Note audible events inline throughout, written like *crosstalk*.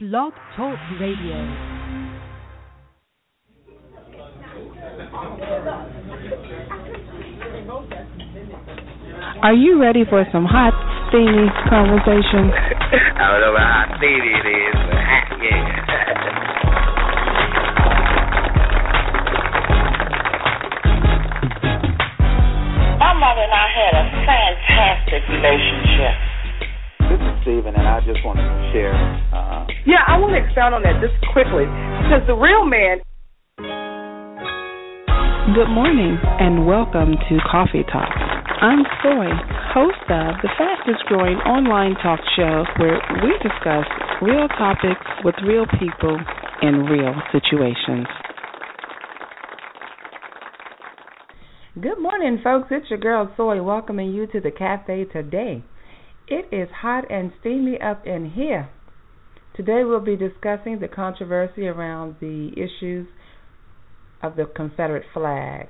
Blog Talk Radio. Are you ready for some hot, steamy conversation? *laughs* I don't know how steamy it is, but hot, yeah. *laughs* My mother and I had a fantastic relationship. This is Stephen, and I just want to share. Yeah, I want to expound on that just quickly because the real man Good morning and welcome to Coffee Talk. I'm Soy, host of the fastest growing online talk show where we discuss real topics with real people in real situations. Good morning, folks. It's your girl Soy welcoming you to the cafe today. It is hot and steamy up in here. Today we'll be discussing the controversy around the issues of the Confederate flag.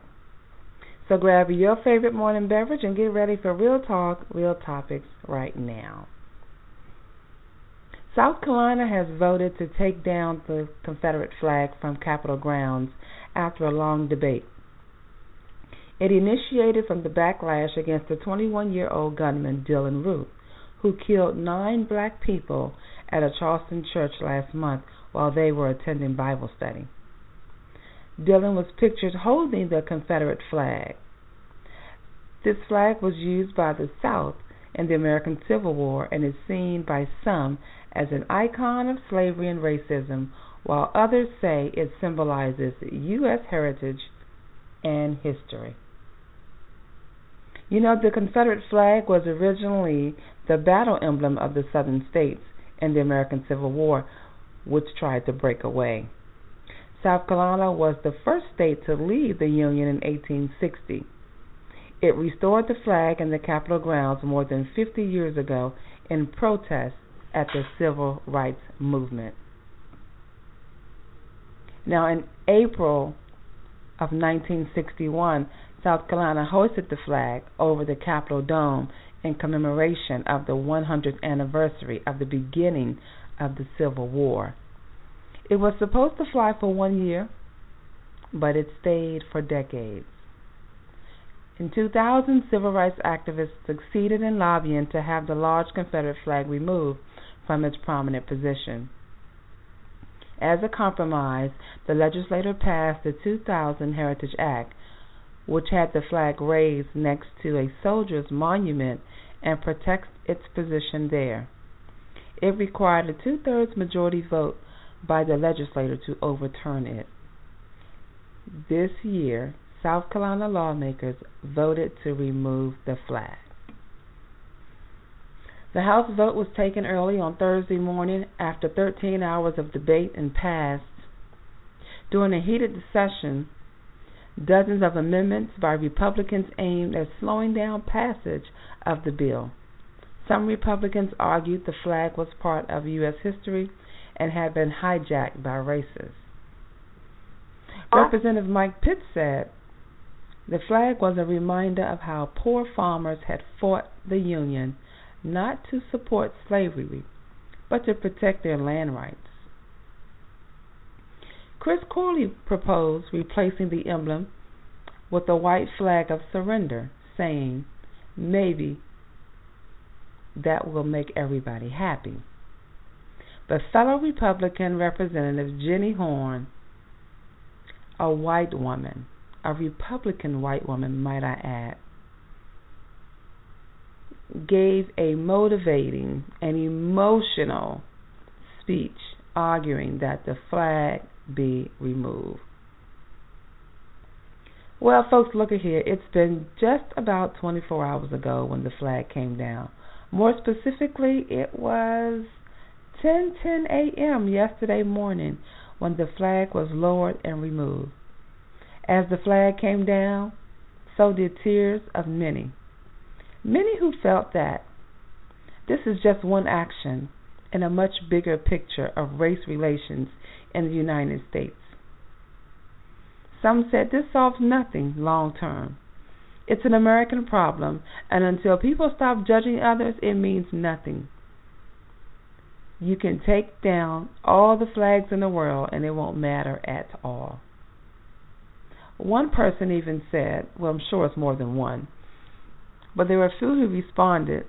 So grab your favorite morning beverage and get ready for real talk, real topics right now. South Carolina has voted to take down the Confederate flag from Capitol grounds after a long debate. It initiated from the backlash against the 21 year old gunman Dylann Roof, who killed nine black people at a Charleston church last month while they were attending Bible study. Dylann was pictured holding the Confederate flag. This flag was used by the South in the American Civil War and is seen by some as an icon of slavery and racism, while others say it symbolizes U.S. heritage and history. You know, the Confederate flag was originally the battle emblem of the Southern states in the American Civil War, which tried to break away. South Carolina was the first state to leave the Union in 1860. It restored the flag in the Capitol grounds more than 50 years ago in protest at the Civil Rights Movement. Now, in April of 1961, South Carolina hoisted the flag over the Capitol Dome in commemoration of the 100th anniversary of the beginning of the Civil War. It was supposed to fly for one year, but it stayed for decades. In 2000, civil rights activists succeeded in lobbying to have the large Confederate flag removed from its prominent position. As a compromise, the legislature passed the 2000 Heritage Act, which had the flag raised next to a soldier's monument and protects its position there. It required a two thirds majority vote by the legislature to overturn it. This year, South Carolina lawmakers voted to remove the flag. The House vote was taken early on Thursday morning after 13 hours of debate and passed. During a heated session, dozens of amendments by Republicans aimed at slowing down passage of the bill. Some Republicans argued the flag was part of U.S. history and had been hijacked by racists. Uh, Representative Mike Pitts said the flag was a reminder of how poor farmers had fought the Union not to support slavery, but to protect their land rights. Chris Corley proposed replacing the emblem with a white flag of surrender, saying, maybe that will make everybody happy. But fellow Republican Representative Jenny Horne, a white woman, a Republican white woman, might I add, gave a motivating and emotional speech arguing that the flag be removed. Well, folks, look at here. It's been just about 24 hours ago when the flag came down. More specifically, it was 10:10 a.m. yesterday morning when the flag was lowered and removed. As the flag came down, so did tears of many. Many who felt that this is just one action in a much bigger picture of race relations in the United States. Some said this solves nothing long term. It's an American problem, and until people stop judging others, it means nothing. You can take down all the flags in the world and it won't matter at all. One person even said, well, I'm sure it's more than one, but there were a few who responded.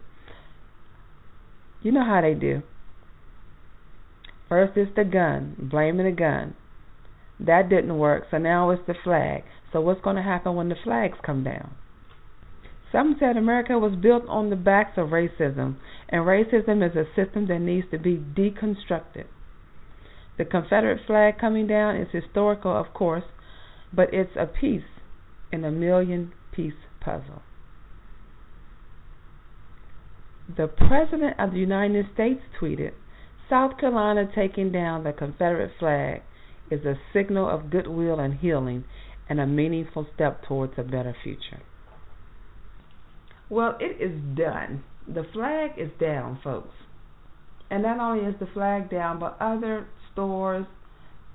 You know how they do. First it's the gun, blaming the gun. That didn't work, so now it's the flag. So what's going to happen when the flags come down? Some said America was built on the backs of racism, and racism is a system that needs to be deconstructed. The Confederate flag coming down is historical, of course, but it's a piece in a million piece puzzle. The President of the United States tweeted South Carolina taking down the Confederate flag is a signal of goodwill and healing and a meaningful step towards a better future. Well, it is done. The flag is down, folks. And not only is the flag down, but other stores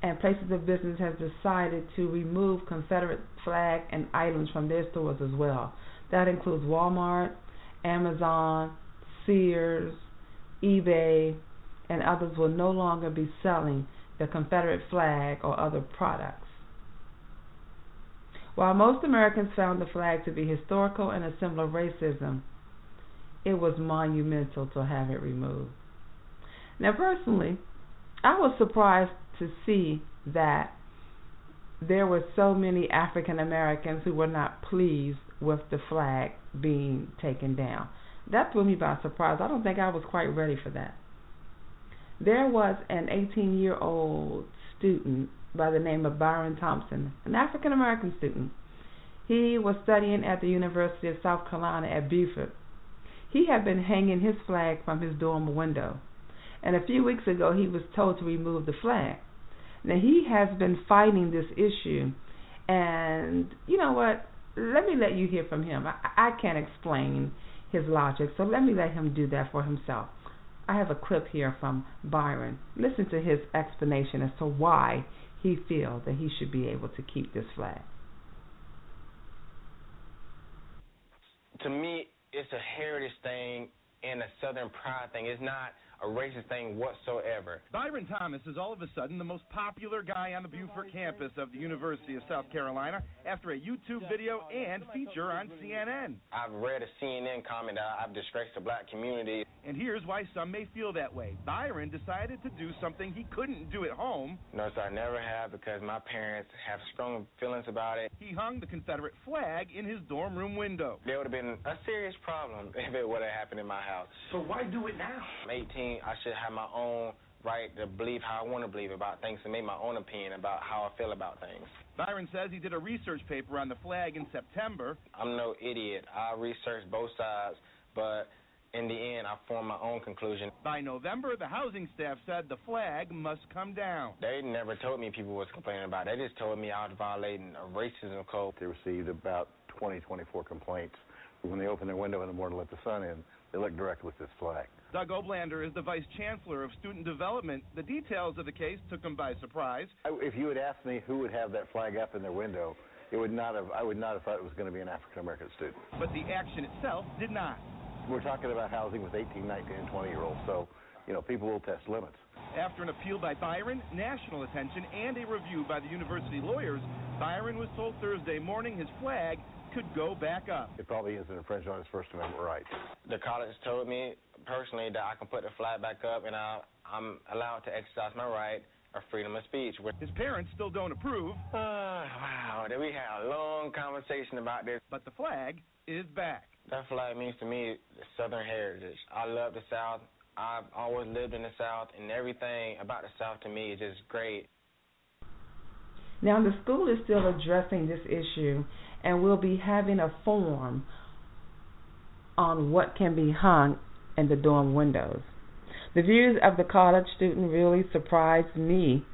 and places of business have decided to remove Confederate flag and items from their stores as well. That includes Walmart, Amazon, Sears, eBay, and others will no longer be selling the Confederate flag or other products. While most Americans found the flag to be historical and a symbol of racism, it was monumental to have it removed. Now, personally, I was surprised to see that there were so many African Americans who were not pleased with the flag being taken down. That threw me by surprise. I don't think I was quite ready for that. There was an 18 year old student by the name of Byron Thompson, an African American student. He was studying at the University of South Carolina at Beaufort. He had been hanging his flag from his dorm window, and a few weeks ago he was told to remove the flag. Now he has been fighting this issue, and you know what? Let me let you hear from him. I, I can't explain his logic, so let me let him do that for himself. I have a clip here from Byron. Listen to his explanation as to why he feels that he should be able to keep this flag. To me, it's a heritage thing and a Southern pride thing. It's not a racist thing whatsoever. Byron Thomas is all of a sudden the most popular guy on the Beaufort campus of the University of South Carolina after a YouTube video and feature on CNN. I've read a CNN comment that I've disgraced the black community. And here's why some may feel that way. Byron decided to do something he couldn't do at home. No, sir, I never have because my parents have strong feelings about it. He hung the Confederate flag in his dorm room window. There would have been a serious problem *laughs* if it would have happened in my house. So why do it now? I'm 18. I should have my own right to believe how I want to believe about things and make my own opinion about how I feel about things. Byron says he did a research paper on the flag in September. I'm no idiot. I researched both sides, but in the end, I formed my own conclusion. By November, the housing staff said the flag must come down. They never told me people was complaining about it. They just told me I was violating a racism code. They received about 20, 24 complaints. When they opened their window in the morning to let the sun in, they looked directly at this flag. Doug Oblander is the vice chancellor of student development. The details of the case took him by surprise. If you had asked me who would have that flag up in their window, it would not have. I would not have thought it was going to be an African American student. But the action itself did not. We're talking about housing with 18, 19, and 20 year olds, so you know people will test limits. After an appeal by Byron, national attention, and a review by the university lawyers, Byron was told Thursday morning his flag could go back up. It probably is an infringement on his First Amendment rights. The college told me personally that I can put the flag back up and I, I'm allowed to exercise my right of freedom of speech. His parents still don't approve. Uh, wow, we had a long conversation about this. But the flag is back. That flag means to me Southern heritage. I love the South. I've always lived in the South, and everything about the South to me is just great. Now, the school is still addressing this issue, and we'll be having a forum on what can be hung in the dorm windows. The views of the college student really surprised me.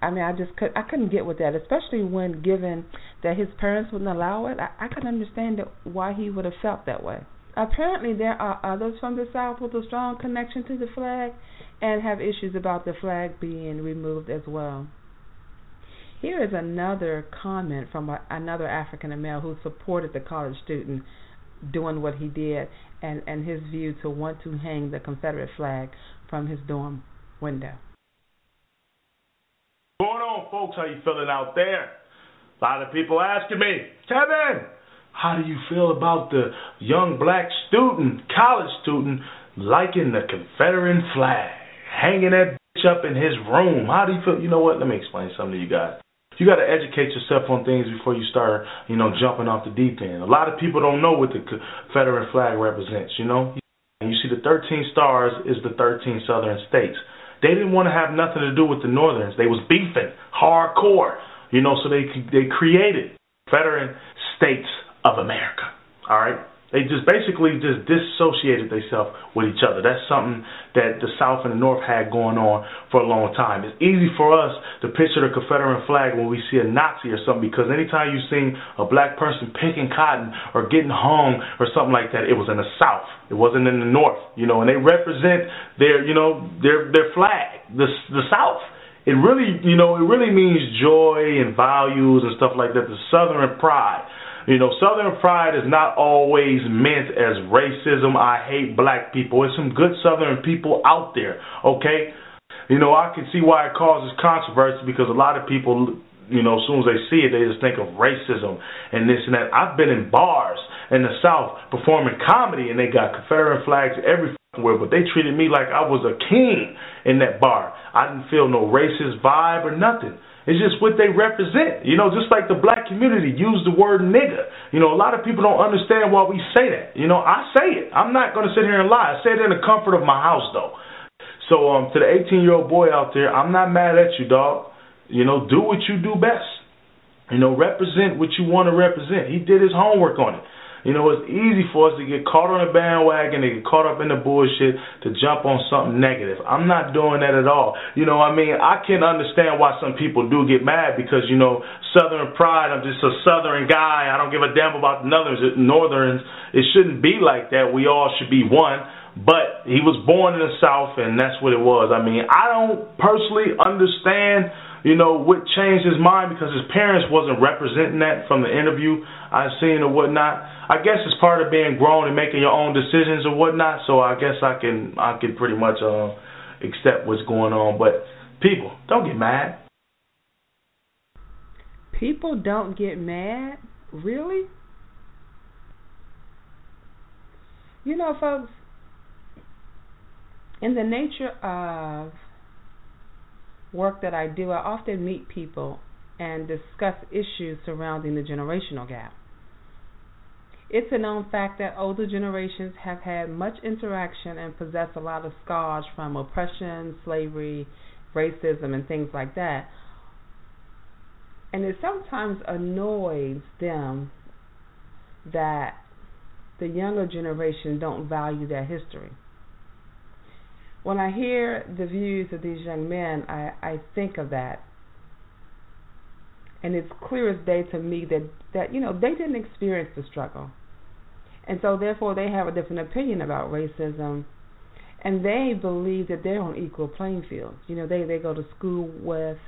I mean, I just could I couldn't get with that, especially when given that his parents wouldn't allow it. I, I can understand why he would have felt that way. Apparently, there are others from the South with a strong connection to the flag and have issues about the flag being removed as well. Here is another comment from another African American who supported the college student doing what he did and, and his view to want to hang the Confederate flag from his dorm window. Going on, folks? How you feeling out there? A lot of people asking me, Kevin, how do you feel about the young black student, college student, liking the Confederate flag, hanging that bitch up in his room? How do you feel? You know what? Let me explain something to you guys. You got to educate yourself on things before you start, you know, jumping off the deep end. A lot of people don't know what the Confederate flag represents, you know. And you see the 13 stars is the 13 southern states. They didn't want to have nothing to do with the northerns. They was beefing hardcore, you know, so they they created Confederate States of America. All right? They just basically just disassociated themselves with each other. That's something that the South and the North had going on for a long time. It's easy for us to picture the Confederate flag when we see a Nazi or something because anytime you see a black person picking cotton or getting hung or something like that, it was in the South. It wasn't in the North, you know, and they represent their, you know, their their flag, the the South. It really, you know, it really means joy and values and stuff like that, the Southern pride. You know, Southern pride is not always meant as racism. I hate black people. There's some good Southern people out there, okay? You know, I can see why it causes controversy because a lot of people, you know, as soon as they see it, they just think of racism and this and that. I've been in bars in the South performing comedy and they got Confederate flags everywhere, but they treated me like I was a king in that bar. I didn't feel no racist vibe or nothing. It's just what they represent. You know, just like the black community use the word nigga. You know, a lot of people don't understand why we say that. You know, I say it. I'm not going to sit here and lie. I say it in the comfort of my house, though. So, um, to the 18 year old boy out there, I'm not mad at you, dog. You know, do what you do best. You know, represent what you want to represent. He did his homework on it. You know, it's easy for us to get caught on a bandwagon, to get caught up in the bullshit, to jump on something negative. I'm not doing that at all. You know, I mean, I can understand why some people do get mad because, you know, Southern pride, I'm just a Southern guy. I don't give a damn about the Northerns. Northerns. It shouldn't be like that. We all should be one. But he was born in the South, and that's what it was. I mean, I don't personally understand you know, what changed his mind because his parents wasn't representing that from the interview I seen or whatnot. I guess it's part of being grown and making your own decisions or whatnot. So I guess I can I can pretty much uh, accept what's going on. But people, don't get mad. People don't get mad, really. You know, folks, in the nature of work that I do, I often meet people and discuss issues surrounding the generational gap. It's a known fact that older generations have had much interaction and possess a lot of scars from oppression, slavery, racism, and things like that. And it sometimes annoys them that the younger generation don't value that history. When I hear the views of these young men, I, I think of that. And it's clear as day to me that, that, you know, they didn't experience the struggle. And so therefore they have a different opinion about racism and they believe that they're on equal playing fields. You know, they, they go to school with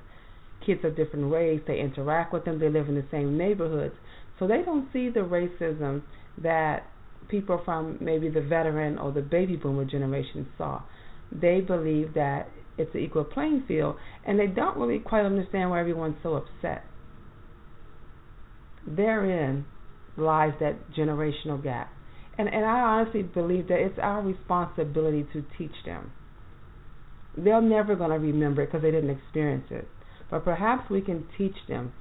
kids of different race, they interact with them, they live in the same neighborhoods. So they don't see the racism that people from maybe the veteran or the baby boomer generation saw. They believe that it's an equal playing field and they don't really quite understand why everyone's so upset. Therein lies that generational gap. And and I honestly believe that it's our responsibility to teach them. They're never going to remember it because they didn't experience it. But perhaps we can teach them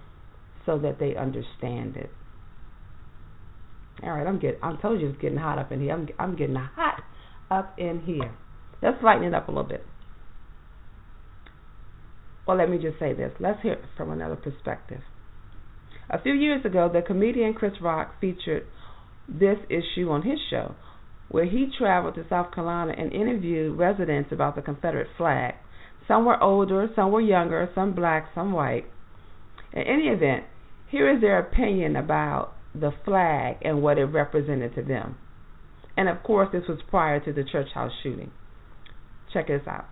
so that they understand it. All right, I'm getting I'm told you it's getting hot up in here. I'm I'm getting hot up in here. Let's lighten it up a little bit. Well, let me just say this. Let's hear it from another perspective. A few years ago, the comedian Chris Rock featured this issue on his show, where he traveled to South Carolina and interviewed residents about the Confederate flag. Some were older, some were younger, some black, some white. In any event, here is their opinion about the flag and what it represented to them. And of course, this was prior to the church house shooting. Check this out.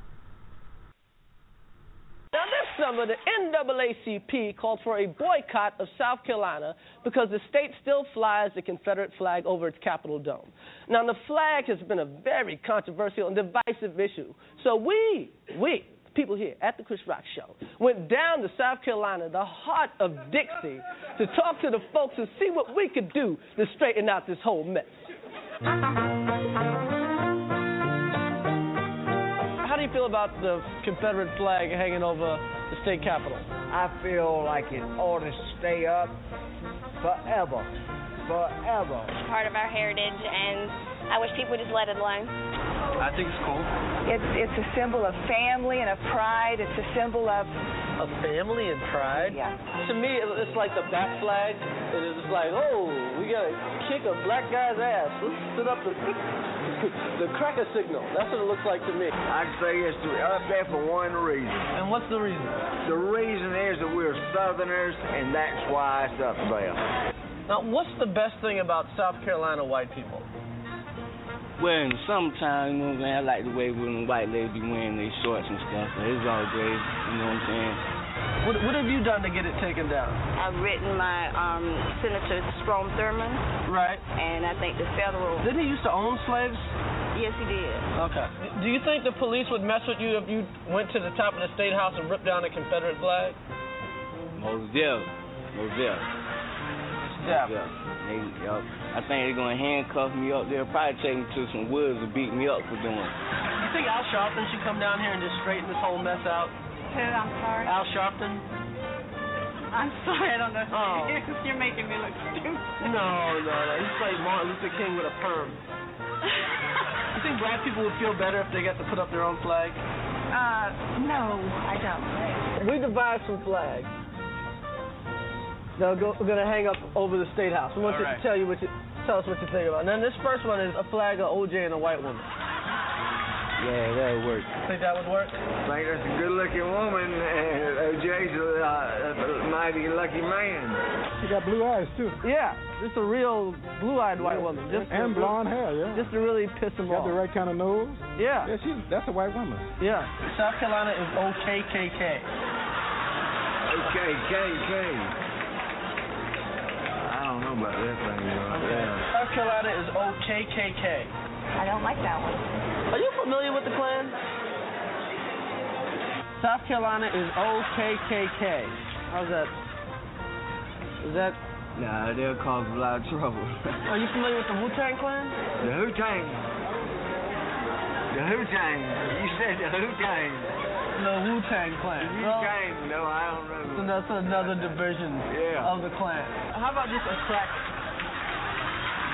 Summer, the NAACP called for a boycott of South Carolina because the state still flies the Confederate flag over its Capitol dome. Now, the flag has been a very controversial and divisive issue. So we, we, people here at the Chris Rock Show, went down to South Carolina, the heart of Dixie, to talk to the folks and see what we could do to straighten out this whole mess. How do you feel about the Confederate flag hanging over the state capitol? I feel like it ought to stay up forever. Forever. It's Part of our heritage, and I wish people would just let it alone. I think it's cool. It's it's a symbol of family and of pride. It's a symbol of Of family and pride? Yeah. To me, it's like the bat flag. It is like, oh, we gotta kick a black guy's ass. Let's sit up the *laughs* the cracker signal. That's what it looks like to me. I'd say it's up there for one reason. And what's the reason? The reason is that we're Southerners, and that's why it's up there. Now, what's the best thing about South Carolina white people? Well, in summertime, you know what I'm saying? I like the way when white ladies be wearing their shorts and stuff, so it's all great, you know what I'm saying? What, what have you done to get it taken down? I've written my um, Senator Strom Thurmond, Right. and I think the federal. Didn't he used to own slaves? Yes, he did. Okay. Do you think the police would mess with you if you went to the top of the state house and ripped down a Confederate flag? Most deaf. Most deaf. Yeah. They, yup. I think they're gonna handcuff me up. They'll probably take me to some woods and beat me up for doing it. You think Al Sharpton should come down here and just straighten this whole mess out? Who? I'm sorry. Al Sharpton? I'm *laughs* sorry. I don't know. Oh. *laughs* You're making me look stupid. No, no, no. He's like Martin Luther King with a perm. *laughs* You think black people would feel better if they got to put up their own flag? Uh, no, I don't. We devised some flags. They'll go, we're gonna hang up over the state house. We want All you right. to tell you what you tell us what you think about. it. And then this first one is a flag of OJ and a white woman. Yeah, that would work. Think that would work? I think that's a good-looking woman, and OJ's a, uh, a mighty lucky man. She got blue eyes too. Yeah, just a real blue-eyed white woman. Just and to, blonde hair, yeah. Just to really piss them got off. the right kind of nose. Yeah. Yeah, she that's a white woman. Yeah. South Carolina is OKKK. Okay, K, K. I don't know about that thing. though. Yeah. South Carolina is OKKK. I don't like that one. Are you familiar with the Klan? South Carolina is OKKK. How's that? Is that? Nah, they'll cause a lot of trouble. Are you familiar with the Wu Tang Clan? The Wu Tang. The Wu Tang. You said the Wu Tang. The Wu Tang Clan. Wu Well, Tang. No, I don't know. so that's another division Yeah. of the clan. How about just a crack?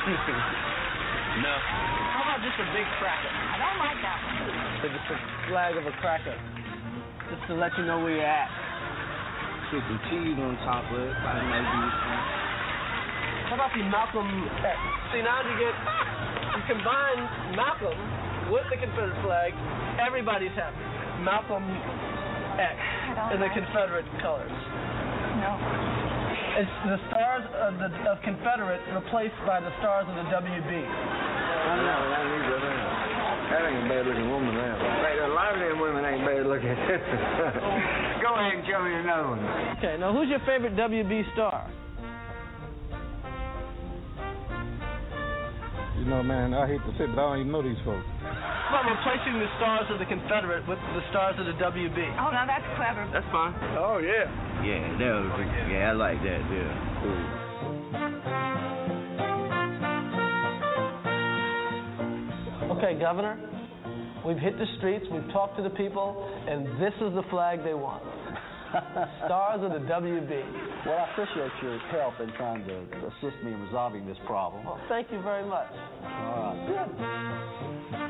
*laughs* no. How about just a big cracker? I don't like that one. So just a flag of a cracker, just to let you know where you're at. Put some cheese on top of it. Probably might be some. How about the Malcolm X? See now you get *laughs* you combine Malcolm with the Confederate flag, everybody's happy. Malcolm X in the. Confederate colors. No. It's the stars of the of Confederate replaced by the stars of the WB. I know, that ain't good. That ain't a bad looking woman now. Like, a lot of them women ain't bad looking. *laughs* Go ahead and show me another one. Okay, now who's your favorite WB star? You know, man, I hate to say, it, but I don't even know these folks. How about replacing the stars of the Confederate with the stars of the WB? Oh, no, that's clever. That's fine. Oh yeah. Yeah, that was. Yeah, I like that. Yeah, cool. Okay, Governor, we've hit the streets, we've talked to the people, and this is the flag they want. *laughs* Stars of the WB. Well, I appreciate your help in trying to assist me in resolving this problem. Well, thank you very much. All right.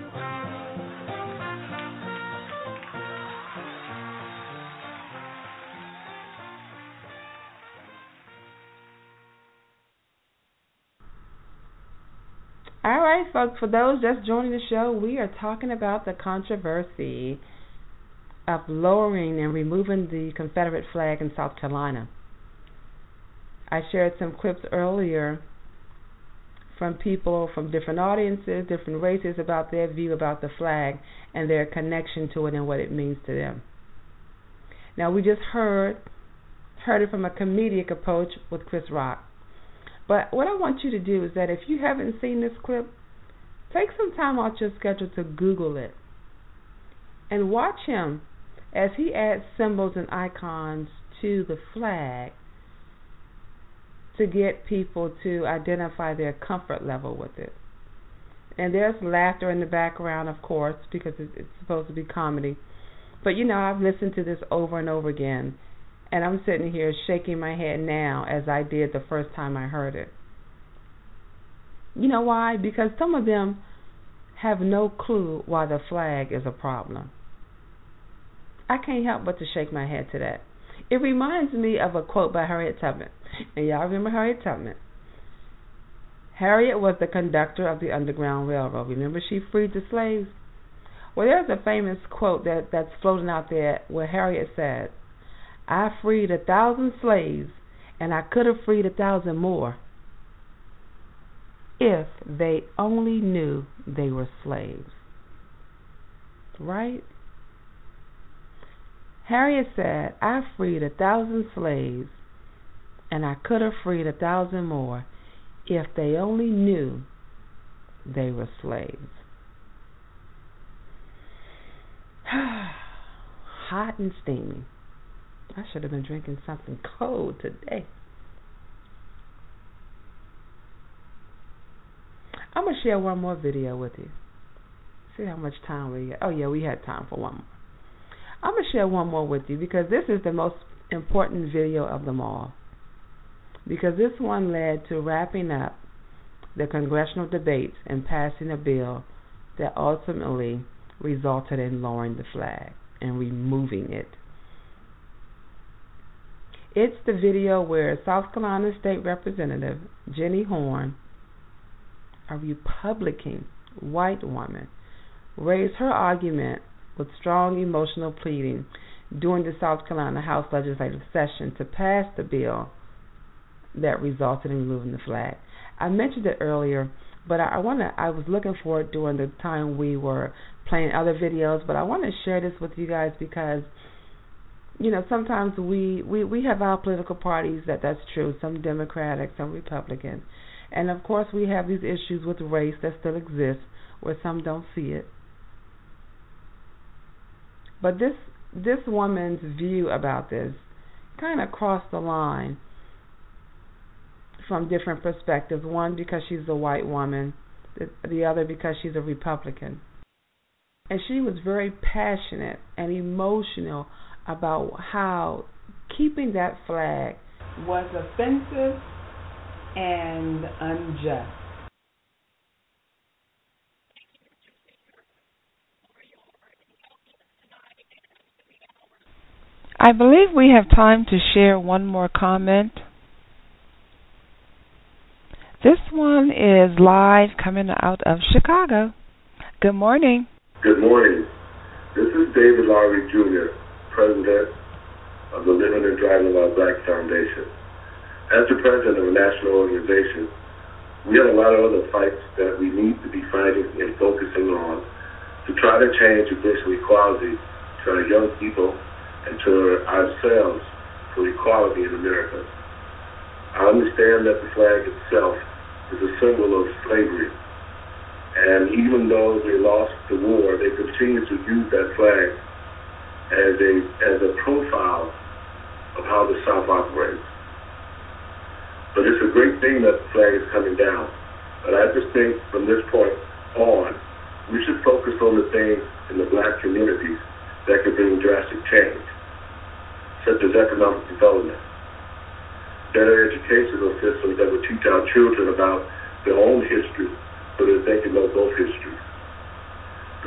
All right, folks, for those just joining the show, we are talking about the controversy of lowering and removing the Confederate flag in South Carolina. I shared some clips earlier from people from different audiences, different races about their view about the flag and their connection to it and what it means to them. Now we just heard heard it from a comedic approach with Chris Rock. But what I want you to do is that if you haven't seen this clip, take some time out your schedule to Google it and watch him as he adds symbols and icons to the flag to get people to identify their comfort level with it. And there's laughter in the background, of course, because it's supposed to be comedy. But you know, I've listened to this over and over again, and I'm sitting here shaking my head now as I did the first time I heard it. You know why? Because some of them have no clue why the flag is a problem. I can't help but to shake my head to that. It reminds me of a quote by Harriet Tubman. And y'all remember Harriet Tubman. Harriet was the conductor of the Underground Railroad. Remember she freed the slaves? Well, there's a famous quote that, that's floating out there where Harriet said, I freed a thousand slaves, and I could have freed a thousand more if they only knew they were slaves. Right? Harriet said, I freed a thousand slaves, and I could have freed a thousand more if they only knew they were slaves. *sighs* Hot and steamy. I should have been drinking something cold today. I'm going to share one more video with you. See how much time we got. Oh, yeah, we had time for one more. I'm going to share one more with you because this is the most important video of them all. Because this one led to wrapping up the congressional debates and passing a bill that ultimately resulted in lowering the flag and removing it. It's the video where South Carolina State Representative Jenny Horne, a Republican white woman, raised her argument with strong emotional pleading during the South Carolina House legislative session to pass the bill that resulted in removing the flag. I mentioned it earlier, but I, want to. I was looking for it during the time we were playing other videos, but I want to share this with you guys because you know sometimes we we we have our political parties that that's true. Some Democratic, some Republican, and of course we have these issues with race that still exist where some don't see it. But this this woman's view about this kind of crossed the line from different perspectives. One because she's a white woman, the, the other because she's a Republican. And she was very passionate and emotional about how keeping that flag was offensive and unjust. I believe we have time to share one more comment. This one is live coming out of Chicago. Good morning. Good morning. This is David Lowry Jr., President of the Living and Driving While Black Foundation. As the president of a national organization, we have a lot of other fights that we need to be fighting and focusing on to try to change racial equality to our young people and to ourselves for equality in America. I understand that the flag itself is a symbol of slavery. And even though they lost the war, they continue to use that flag as a as a profile of how the South operates. But it's a great thing that the flag is coming down. But I just think from this point on, we should focus on the things in the black communities that could bring drastic change such as economic development, better educational systems that would teach our children about their own history so that they can know both histories.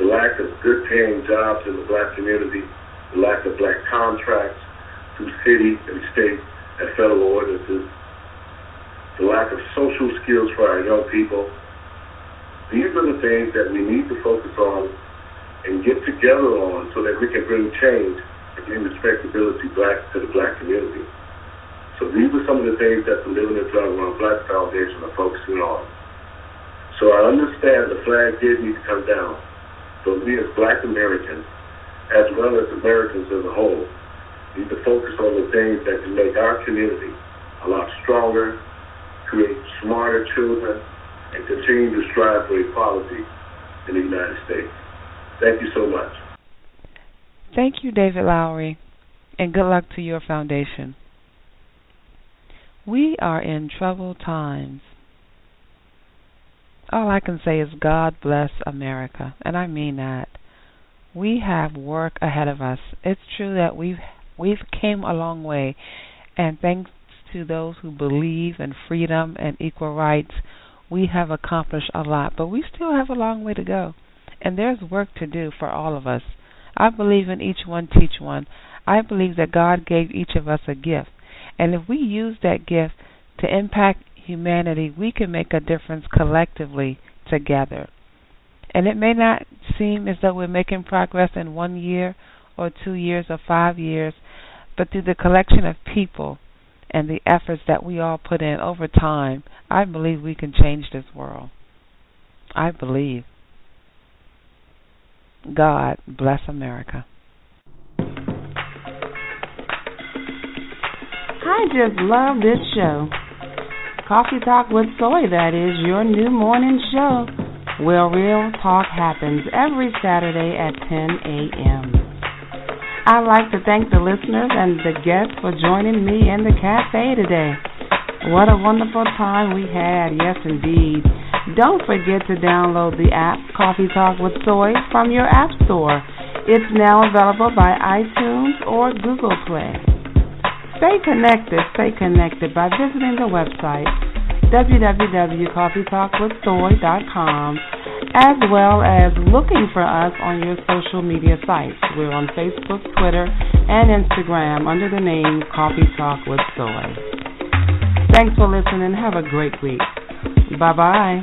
The lack of good paying jobs in the black community, the lack of black contracts through city and state and federal ordinances, the lack of social skills for our young people. These are the things that we need to focus on and get together on so that we can bring change and bring respectability back to the black community. So these are some of the things that the Living and Driving While Black Foundation are focusing on. So I understand the flag did need to come down, but we as black Americans, as well as Americans as a whole, need to focus on the things that can make our community a lot stronger, create smarter children, and continue to strive for equality in the United States. Thank you so much. Thank you, David Lowery, and good luck to your foundation. We are in troubled times. All I can say is God bless America, and I mean that. We have work ahead of us. It's true that we've we've came a long way, and thanks to those who believe in freedom and equal rights, we have accomplished a lot, but we still have a long way to go. And there's work to do for all of us. I believe in each one teach one. I believe that God gave each of us a gift. And if we use that gift to impact humanity, we can make a difference collectively together. And it may not seem as though we're making progress in one year or two years or five years, but through the collection of people and the efforts that we all put in over time, I believe we can change this world. I believe. God bless America. I just love this show. Coffee Talk with Soy, that is your new morning show, where real talk happens every Saturday at 10 a.m. I'd like to thank the listeners and the guests for joining me in the cafe today. What a wonderful time we had, yes indeed. Don't forget to download the app Coffee Talk with Soy from your app store. It's now available by iTunes or Google Play. Stay connected, stay connected by visiting the website www.coffeetalkwithsoy.com as well as looking for us on your social media sites. We're on Facebook, Twitter, and Instagram under the name Coffee Talk with Soy. Thanks for listening. Have a great week. Bye bye.